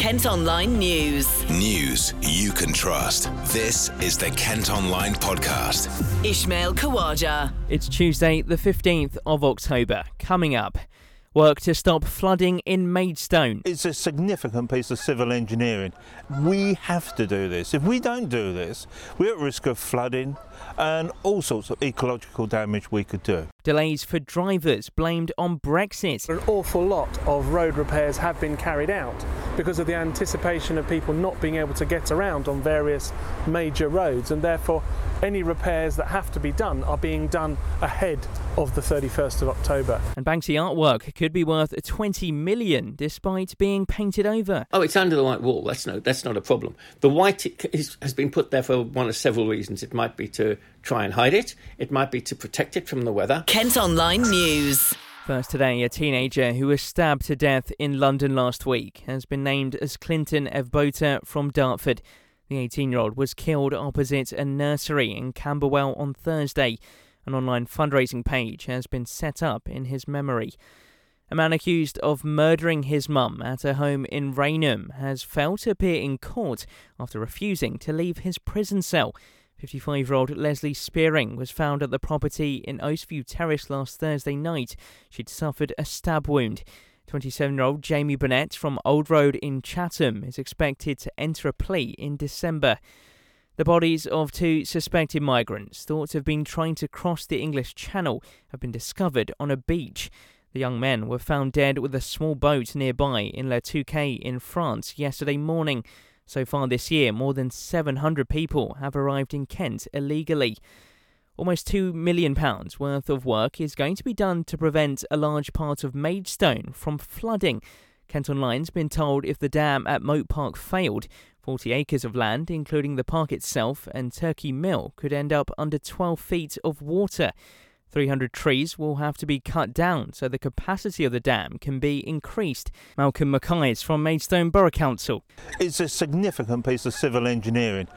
Kent Online News. News you can trust. This is the Kent Online Podcast. Ishmael Kawaja. It's Tuesday, the 15th of October. Coming up, work to stop flooding in Maidstone. It's a significant piece of civil engineering. We have to do this. If we don't do this, we're at risk of flooding and all sorts of ecological damage we could do. Delays for drivers blamed on Brexit. An awful lot of road repairs have been carried out because of the anticipation of people not being able to get around on various major roads, and therefore any repairs that have to be done are being done ahead of the 31st of October. And Banksy artwork could be worth 20 million despite being painted over. Oh, it's under the white wall. That's no, that's not a problem. The white is, has been put there for one of several reasons. It might be to try and hide it. It might be to protect it from the weather. Kent Online News. First today, a teenager who was stabbed to death in London last week has been named as Clinton Evbota from Dartford. The 18 year old was killed opposite a nursery in Camberwell on Thursday. An online fundraising page has been set up in his memory. A man accused of murdering his mum at a home in Rainham has failed to appear in court after refusing to leave his prison cell. 55 year old Leslie Spearing was found at the property in Oastview Terrace last Thursday night. She'd suffered a stab wound. 27 year old Jamie Burnett from Old Road in Chatham is expected to enter a plea in December. The bodies of two suspected migrants thought to have been trying to cross the English Channel have been discovered on a beach. The young men were found dead with a small boat nearby in Le Touquet in France yesterday morning. So far this year, more than 700 people have arrived in Kent illegally. Almost £2 million worth of work is going to be done to prevent a large part of Maidstone from flooding. Kent Online's been told if the dam at Mote Park failed, 40 acres of land, including the park itself and Turkey Mill, could end up under 12 feet of water. 300 trees will have to be cut down so the capacity of the dam can be increased. Malcolm Mackay is from Maidstone Borough Council. It's a significant piece of civil engineering,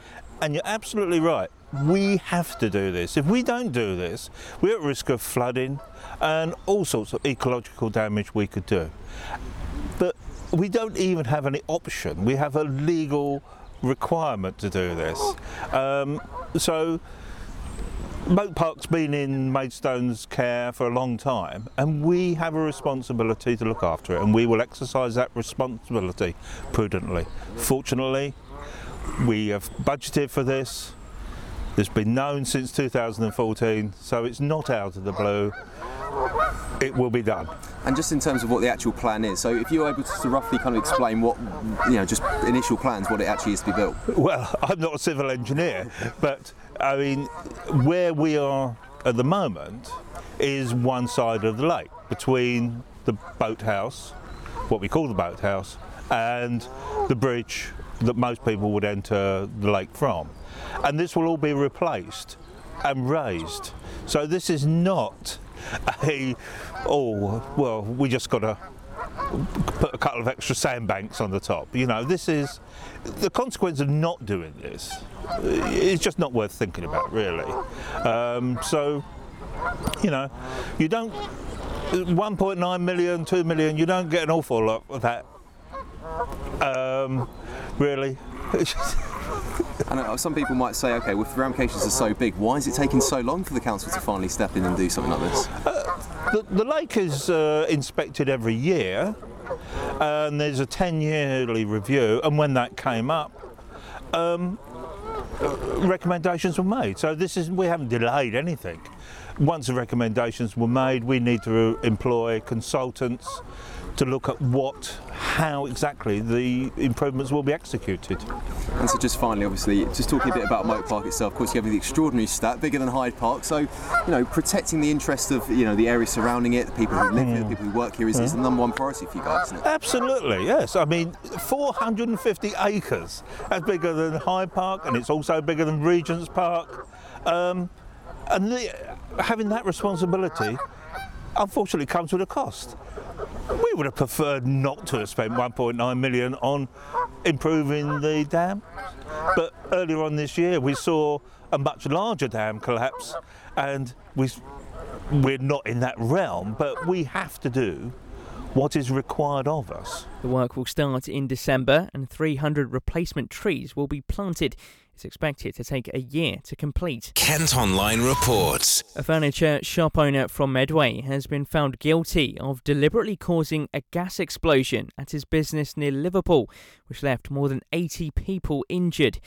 and you're absolutely right. We have to do this. If we don't do this, we're at risk of flooding and all sorts of ecological damage we could do. We don't even have any option. We have a legal requirement to do this. Um, so Mote Park's been in Maidstone's care for a long time, and we have a responsibility to look after it, and we will exercise that responsibility prudently. Fortunately, we have budgeted for this. It's been known since 2014, so it's not out of the blue. It will be done. And just in terms of what the actual plan is, so if you're able to roughly kind of explain what, you know, just initial plans, what it actually is to be built. Well, I'm not a civil engineer, but I mean, where we are at the moment is one side of the lake between the boathouse, what we call the boathouse, and the bridge that most people would enter the lake from. And this will all be replaced and raised. So this is not a, oh, well, we just got to put a couple of extra sandbanks on the top. You know, this is the consequence of not doing this. It's just not worth thinking about, really. Um, so, you know, you don't 1.9 million, 2 million. You don't get an awful lot of that. Um, really. And uh, some people might say, okay, well, if the ramifications are so big, why is it taking so long for the council to finally step in and do something like this? The, the lake is uh, inspected every year, and there's a 10 yearly review, and when that came up, um, recommendations were made. So this is we haven't delayed anything. Once the recommendations were made, we need to employ consultants to look at what, how exactly the improvements will be executed. And so, just finally, obviously, just talking a bit about Mote Park itself. Of course, you have the extraordinary stat, bigger than Hyde Park. So, you know, protecting the interest of you know the area surrounding it, the people who live here, the people who work here, is, is the number one priority for you guys, isn't it? Absolutely, yes. I mean, 450 acres. That's bigger than Hyde Park, and it's also bigger than Regent's Park. Um, and the, having that responsibility, unfortunately, comes with a cost. We would have preferred not to have spent 1.9 million on improving the dam, but earlier on this year we saw a much larger dam collapse, and we we're not in that realm, but we have to do what is required of us. The work will start in December and 300 replacement trees will be planted. It's expected to take a year to complete. Kent Online reports. A furniture shop owner from Medway has been found guilty of deliberately causing a gas explosion at his business near Liverpool, which left more than 80 people injured.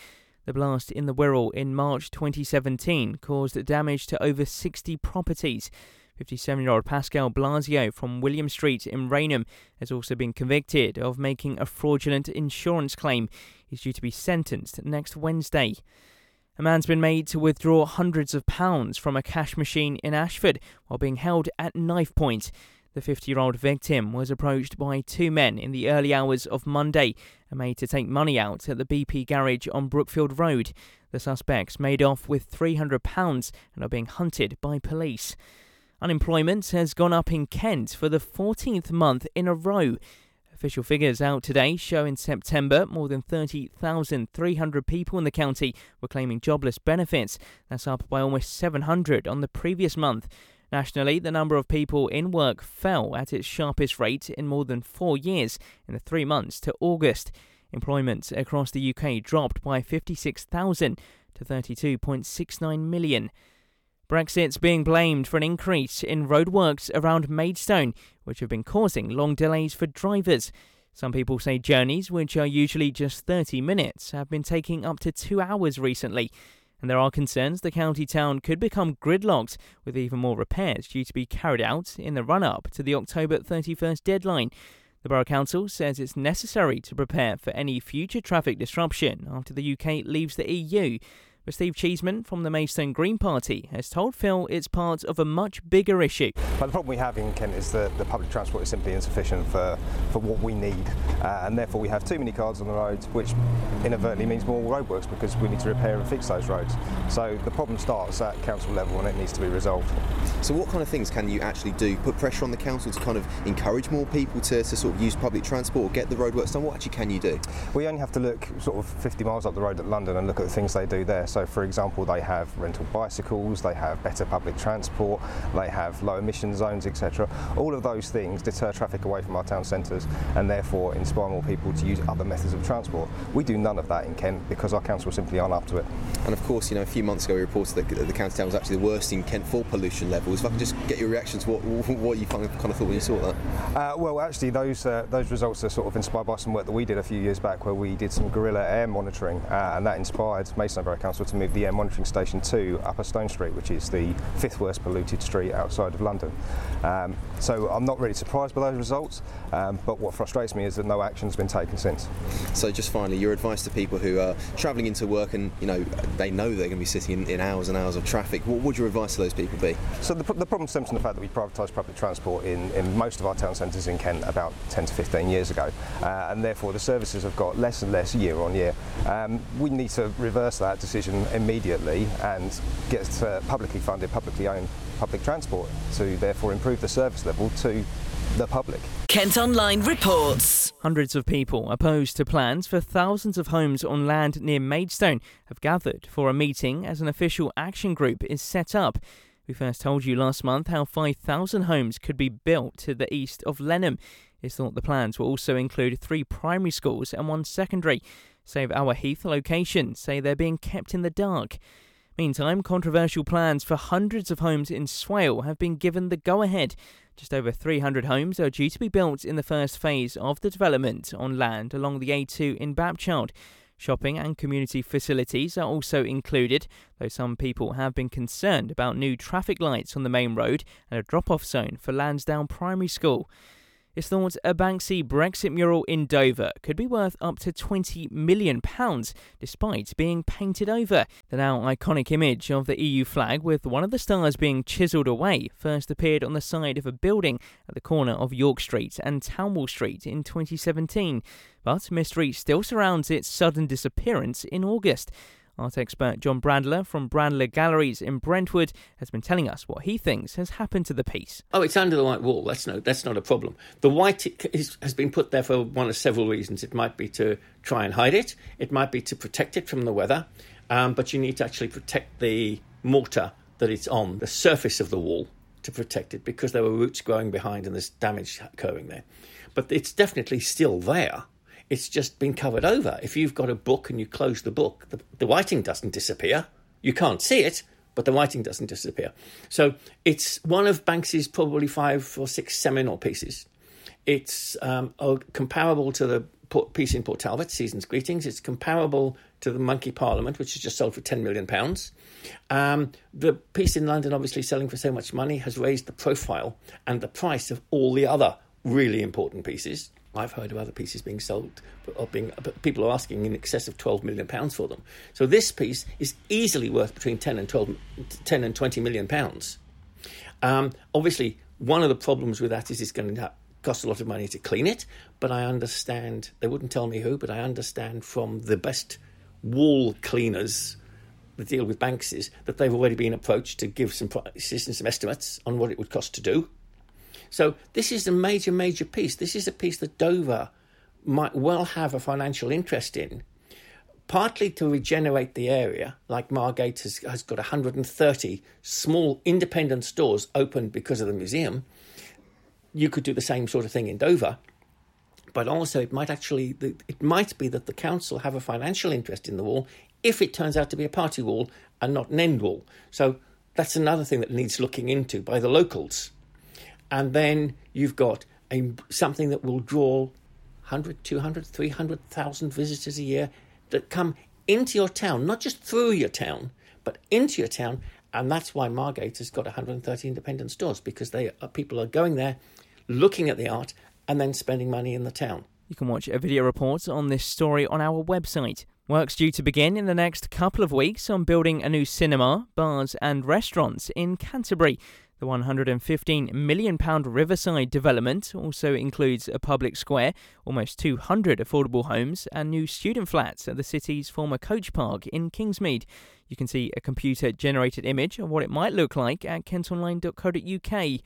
The blast in the Wirral in March 2017 caused damage to over 60 properties. 57 year old Pascal Blasio from William Street in Rainham has also been convicted of making a fraudulent insurance claim. He's due to be sentenced next Wednesday. A man's been made to withdraw hundreds of pounds from a cash machine in Ashford while being held at knife point. The 50 year old victim was approached by two men in the early hours of Monday and made to take money out at the BP garage on Brookfield Road. The suspects made off with £300 and are being hunted by police. Unemployment has gone up in Kent for the 14th month in a row. Official figures out today show in September more than 30,300 people in the county were claiming jobless benefits. That's up by almost 700 on the previous month. Nationally, the number of people in work fell at its sharpest rate in more than four years in the three months to August. Employment across the UK dropped by 56,000 to 32.69 million. Brexit's being blamed for an increase in roadworks around Maidstone, which have been causing long delays for drivers. Some people say journeys, which are usually just 30 minutes, have been taking up to two hours recently. And there are concerns the county town could become gridlocked, with even more repairs due to be carried out in the run up to the October 31st deadline. The Borough Council says it's necessary to prepare for any future traffic disruption after the UK leaves the EU. But Steve Cheeseman from the Maidstone Green Party has told Phil it's part of a much bigger issue. But the problem we have in Kent is that the public transport is simply insufficient for, for what we need, uh, and therefore we have too many cars on the roads, which inadvertently means more roadworks because we need to repair and fix those roads. So the problem starts at council level and it needs to be resolved. So, what kind of things can you actually do? Put pressure on the council to kind of encourage more people to, to sort of use public transport, get the roadworks done? What actually can you do? We only have to look sort of 50 miles up the road at London and look at the things they do there. So, for example, they have rental bicycles, they have better public transport, they have low emission zones, etc. All of those things deter traffic away from our town centres and therefore inspire more people to use other methods of transport. We do none of that in Kent because our council simply aren't up to it. And of course, you know, a few months ago we reported that the county town was actually the worst in Kent for pollution levels. If I can just get your reaction to what, what you kind of, kind of thought when you saw that. Uh, well, actually, those uh, those results are sort of inspired by some work that we did a few years back, where we did some guerrilla air monitoring, uh, and that inspired Maidstone Borough Council to move the air monitoring station to Upper Stone Street, which is the fifth worst polluted street outside of London. Um, so I'm not really surprised by those results, um, but what frustrates me is that no action's been taken since. So just finally, your advice to people who are travelling into work and you know they know they're going to be sitting in, in hours and hours of traffic. What would your advice to those people be? So the, the problem stems from the fact that we privatised public transport in, in most of our town centres in Kent about 10 to 15 years ago, uh, and therefore the services have got less and less year on year. Um, we need to reverse that decision immediately and get uh, publicly funded, publicly owned public transport to therefore improve the service level to the public. Kent Online reports. Hundreds of people opposed to plans for thousands of homes on land near Maidstone have gathered for a meeting as an official action group is set up. We first told you last month how 5,000 homes could be built to the east of Lenham. It's thought the plans will also include three primary schools and one secondary. Save Our Heath location say they're being kept in the dark. Meantime, controversial plans for hundreds of homes in Swale have been given the go ahead. Just over 300 homes are due to be built in the first phase of the development on land along the A2 in Bapchild. Shopping and community facilities are also included, though some people have been concerned about new traffic lights on the main road and a drop off zone for Lansdowne Primary School. It's thought a Banksy Brexit mural in Dover could be worth up to £20 million, despite being painted over. The now iconic image of the EU flag with one of the stars being chiselled away first appeared on the side of a building at the corner of York Street and Townwell Street in 2017. But mystery still surrounds its sudden disappearance in August. Art expert John Brandler from Brandler Galleries in Brentwood has been telling us what he thinks has happened to the piece. Oh, it's under the white wall. That's no, that's not a problem. The white has been put there for one of several reasons. It might be to try and hide it. It might be to protect it from the weather. Um, but you need to actually protect the mortar that it's on, the surface of the wall, to protect it because there were roots growing behind and there's damage occurring there. But it's definitely still there. It's just been covered over. If you've got a book and you close the book, the, the writing doesn't disappear. You can't see it, but the writing doesn't disappear. So it's one of Banksy's probably five or six seminal pieces. It's um, comparable to the piece in Port Talbot, Season's Greetings. It's comparable to the Monkey Parliament, which has just sold for £10 million. Um, the piece in London, obviously selling for so much money, has raised the profile and the price of all the other really important pieces. I've heard of other pieces being sold, or being people are asking in excess of twelve million pounds for them. So this piece is easily worth between ten and 12, 10 and twenty million pounds. Um, obviously, one of the problems with that is it's going to cost a lot of money to clean it. But I understand they wouldn't tell me who, but I understand from the best wall cleaners that deal with banks is that they've already been approached to give some prices and some estimates on what it would cost to do. So this is a major, major piece. This is a piece that Dover might well have a financial interest in, partly to regenerate the area, like Margate has, has got 130 small independent stores opened because of the museum. You could do the same sort of thing in Dover. But also, it might actually it might be that the council have a financial interest in the wall if it turns out to be a party wall and not an end wall. So that's another thing that needs looking into by the locals and then you've got a, something that will draw 100, 200, 300,000 visitors a year that come into your town, not just through your town, but into your town. And that's why Margate has got 130 independent stores because they are, people are going there, looking at the art, and then spending money in the town. You can watch a video report on this story on our website. Work's due to begin in the next couple of weeks on building a new cinema, bars, and restaurants in Canterbury. The £115 million riverside development also includes a public square, almost 200 affordable homes, and new student flats at the city's former coach park in Kingsmead. You can see a computer generated image of what it might look like at kentonline.co.uk.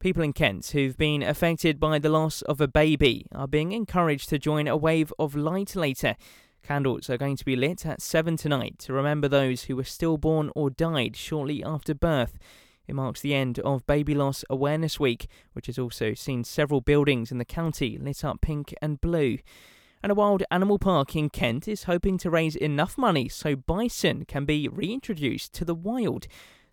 People in Kent who've been affected by the loss of a baby are being encouraged to join a wave of light later. Candles are going to be lit at 7 tonight to remember those who were stillborn or died shortly after birth. It marks the end of Baby Loss Awareness Week, which has also seen several buildings in the county lit up pink and blue. And a wild animal park in Kent is hoping to raise enough money so bison can be reintroduced to the wild.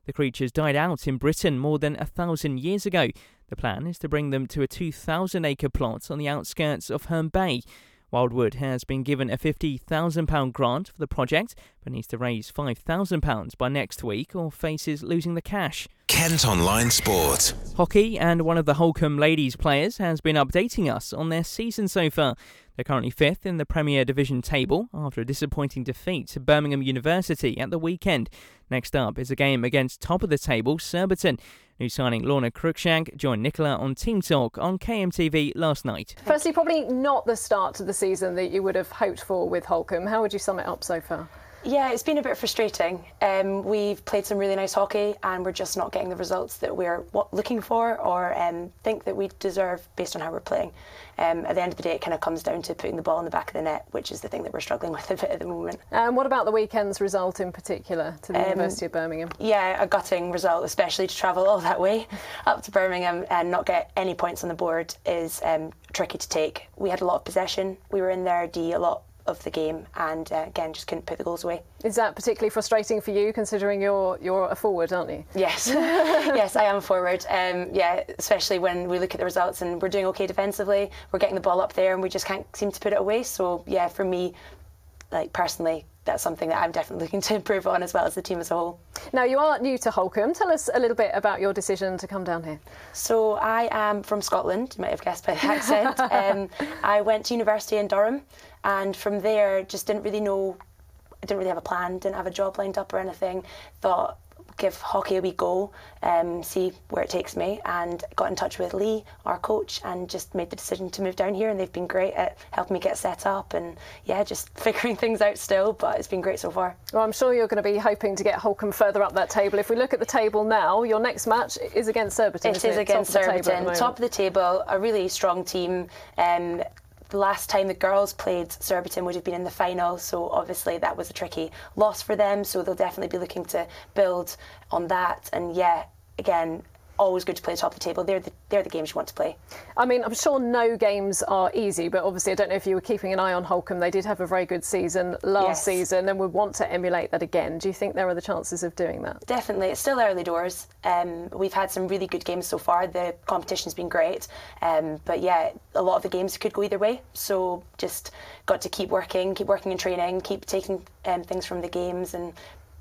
The creatures died out in Britain more than a thousand years ago. The plan is to bring them to a 2,000 acre plot on the outskirts of Herne Bay. Wildwood has been given a £50,000 grant for the project, but needs to raise £5,000 by next week or faces losing the cash. Kent Online Sport. Hockey and one of the Holcombe ladies players has been updating us on their season so far. They're currently fifth in the Premier Division table after a disappointing defeat to Birmingham University at the weekend. Next up is a game against top of the table Surbiton. New signing Lorna Cruikshank joined Nicola on Team Talk on KMTV last night. Firstly, probably not the start to the season that you would have hoped for with Holcombe. How would you sum it up so far? Yeah, it's been a bit frustrating. Um, we've played some really nice hockey and we're just not getting the results that we're looking for or um, think that we deserve based on how we're playing. Um, at the end of the day, it kind of comes down to putting the ball in the back of the net, which is the thing that we're struggling with a bit at the moment. And what about the weekend's result in particular to the um, University of Birmingham? Yeah, a gutting result, especially to travel all that way up to Birmingham and not get any points on the board is um, tricky to take. We had a lot of possession. We were in their D a lot of the game, and uh, again, just couldn't put the goals away. Is that particularly frustrating for you, considering you're you're a forward, aren't you? Yes, yes, I am a forward. Um, yeah, especially when we look at the results and we're doing okay defensively, we're getting the ball up there, and we just can't seem to put it away. So yeah, for me, like personally, that's something that I'm definitely looking to improve on as well as the team as a whole. Now, you are new to Holcombe. Tell us a little bit about your decision to come down here. So, I am from Scotland, you might have guessed by the accent. um, I went to university in Durham and from there, just didn't really know, I didn't really have a plan, didn't have a job lined up or anything. Thought, give hockey a wee go, um, see where it takes me, and got in touch with Lee, our coach, and just made the decision to move down here. And they've been great at helping me get set up, and yeah, just figuring things out still. But it's been great so far. Well, I'm sure you're going to be hoping to get Holcombe further up that table. If we look at the table now, your next match is against Surbiton. It is it? against Surbiton, top of the table, a really strong team. Um, the last time the girls played, Surbiton would have been in the final, so obviously that was a tricky loss for them. So they'll definitely be looking to build on that. And yeah, again, always good to play the top of the table. They're the, they're the games you want to play. I mean, I'm sure no games are easy, but obviously, I don't know if you were keeping an eye on Holcombe. They did have a very good season last Yes. season and would want to emulate that again. Do you think there are the chances of doing that? Definitely, it's still early doors. Um, we've had some really good games so far. The competition's been great, um, but yeah, a lot of the games could go either way. So just got to keep working, keep working and training, keep taking um, things from the games and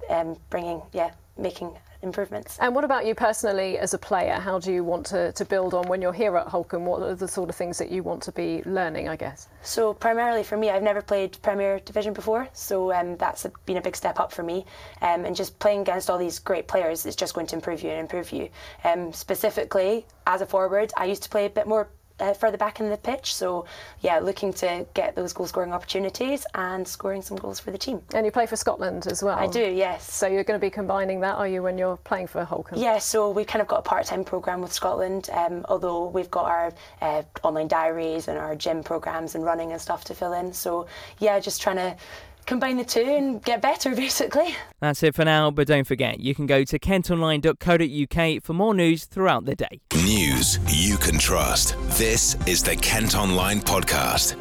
um, bringing, yeah, making improvements. And what about you personally as a player? How do you want to, to build on when you're here at Holcombe? What are the sort of things that you want to be learning, I guess? So primarily for me, I've never played Premier Division before, so um, that's a, been a big step up for me. Um, and just playing against all these great players is just going to improve you and improve you. Um, specifically, as a forward, I used to play a bit more uh, further back in the pitch, so yeah, looking to get those goal scoring opportunities and scoring some goals for the team. And you play for Scotland as well? I do, yes. So you're going to be combining that, are you, when you're playing for Holcombe? Yeah, so we've kind of got a part-time program with Scotland. Um, although we've got our uh, online diaries and our gym programs and running and stuff to fill in. So yeah, just trying to combine the two and get better, basically. That's it for now, but don't forget, you can go to kentonline.co.uk for more news throughout the day. News you can trust. This is the Kent Online Podcast.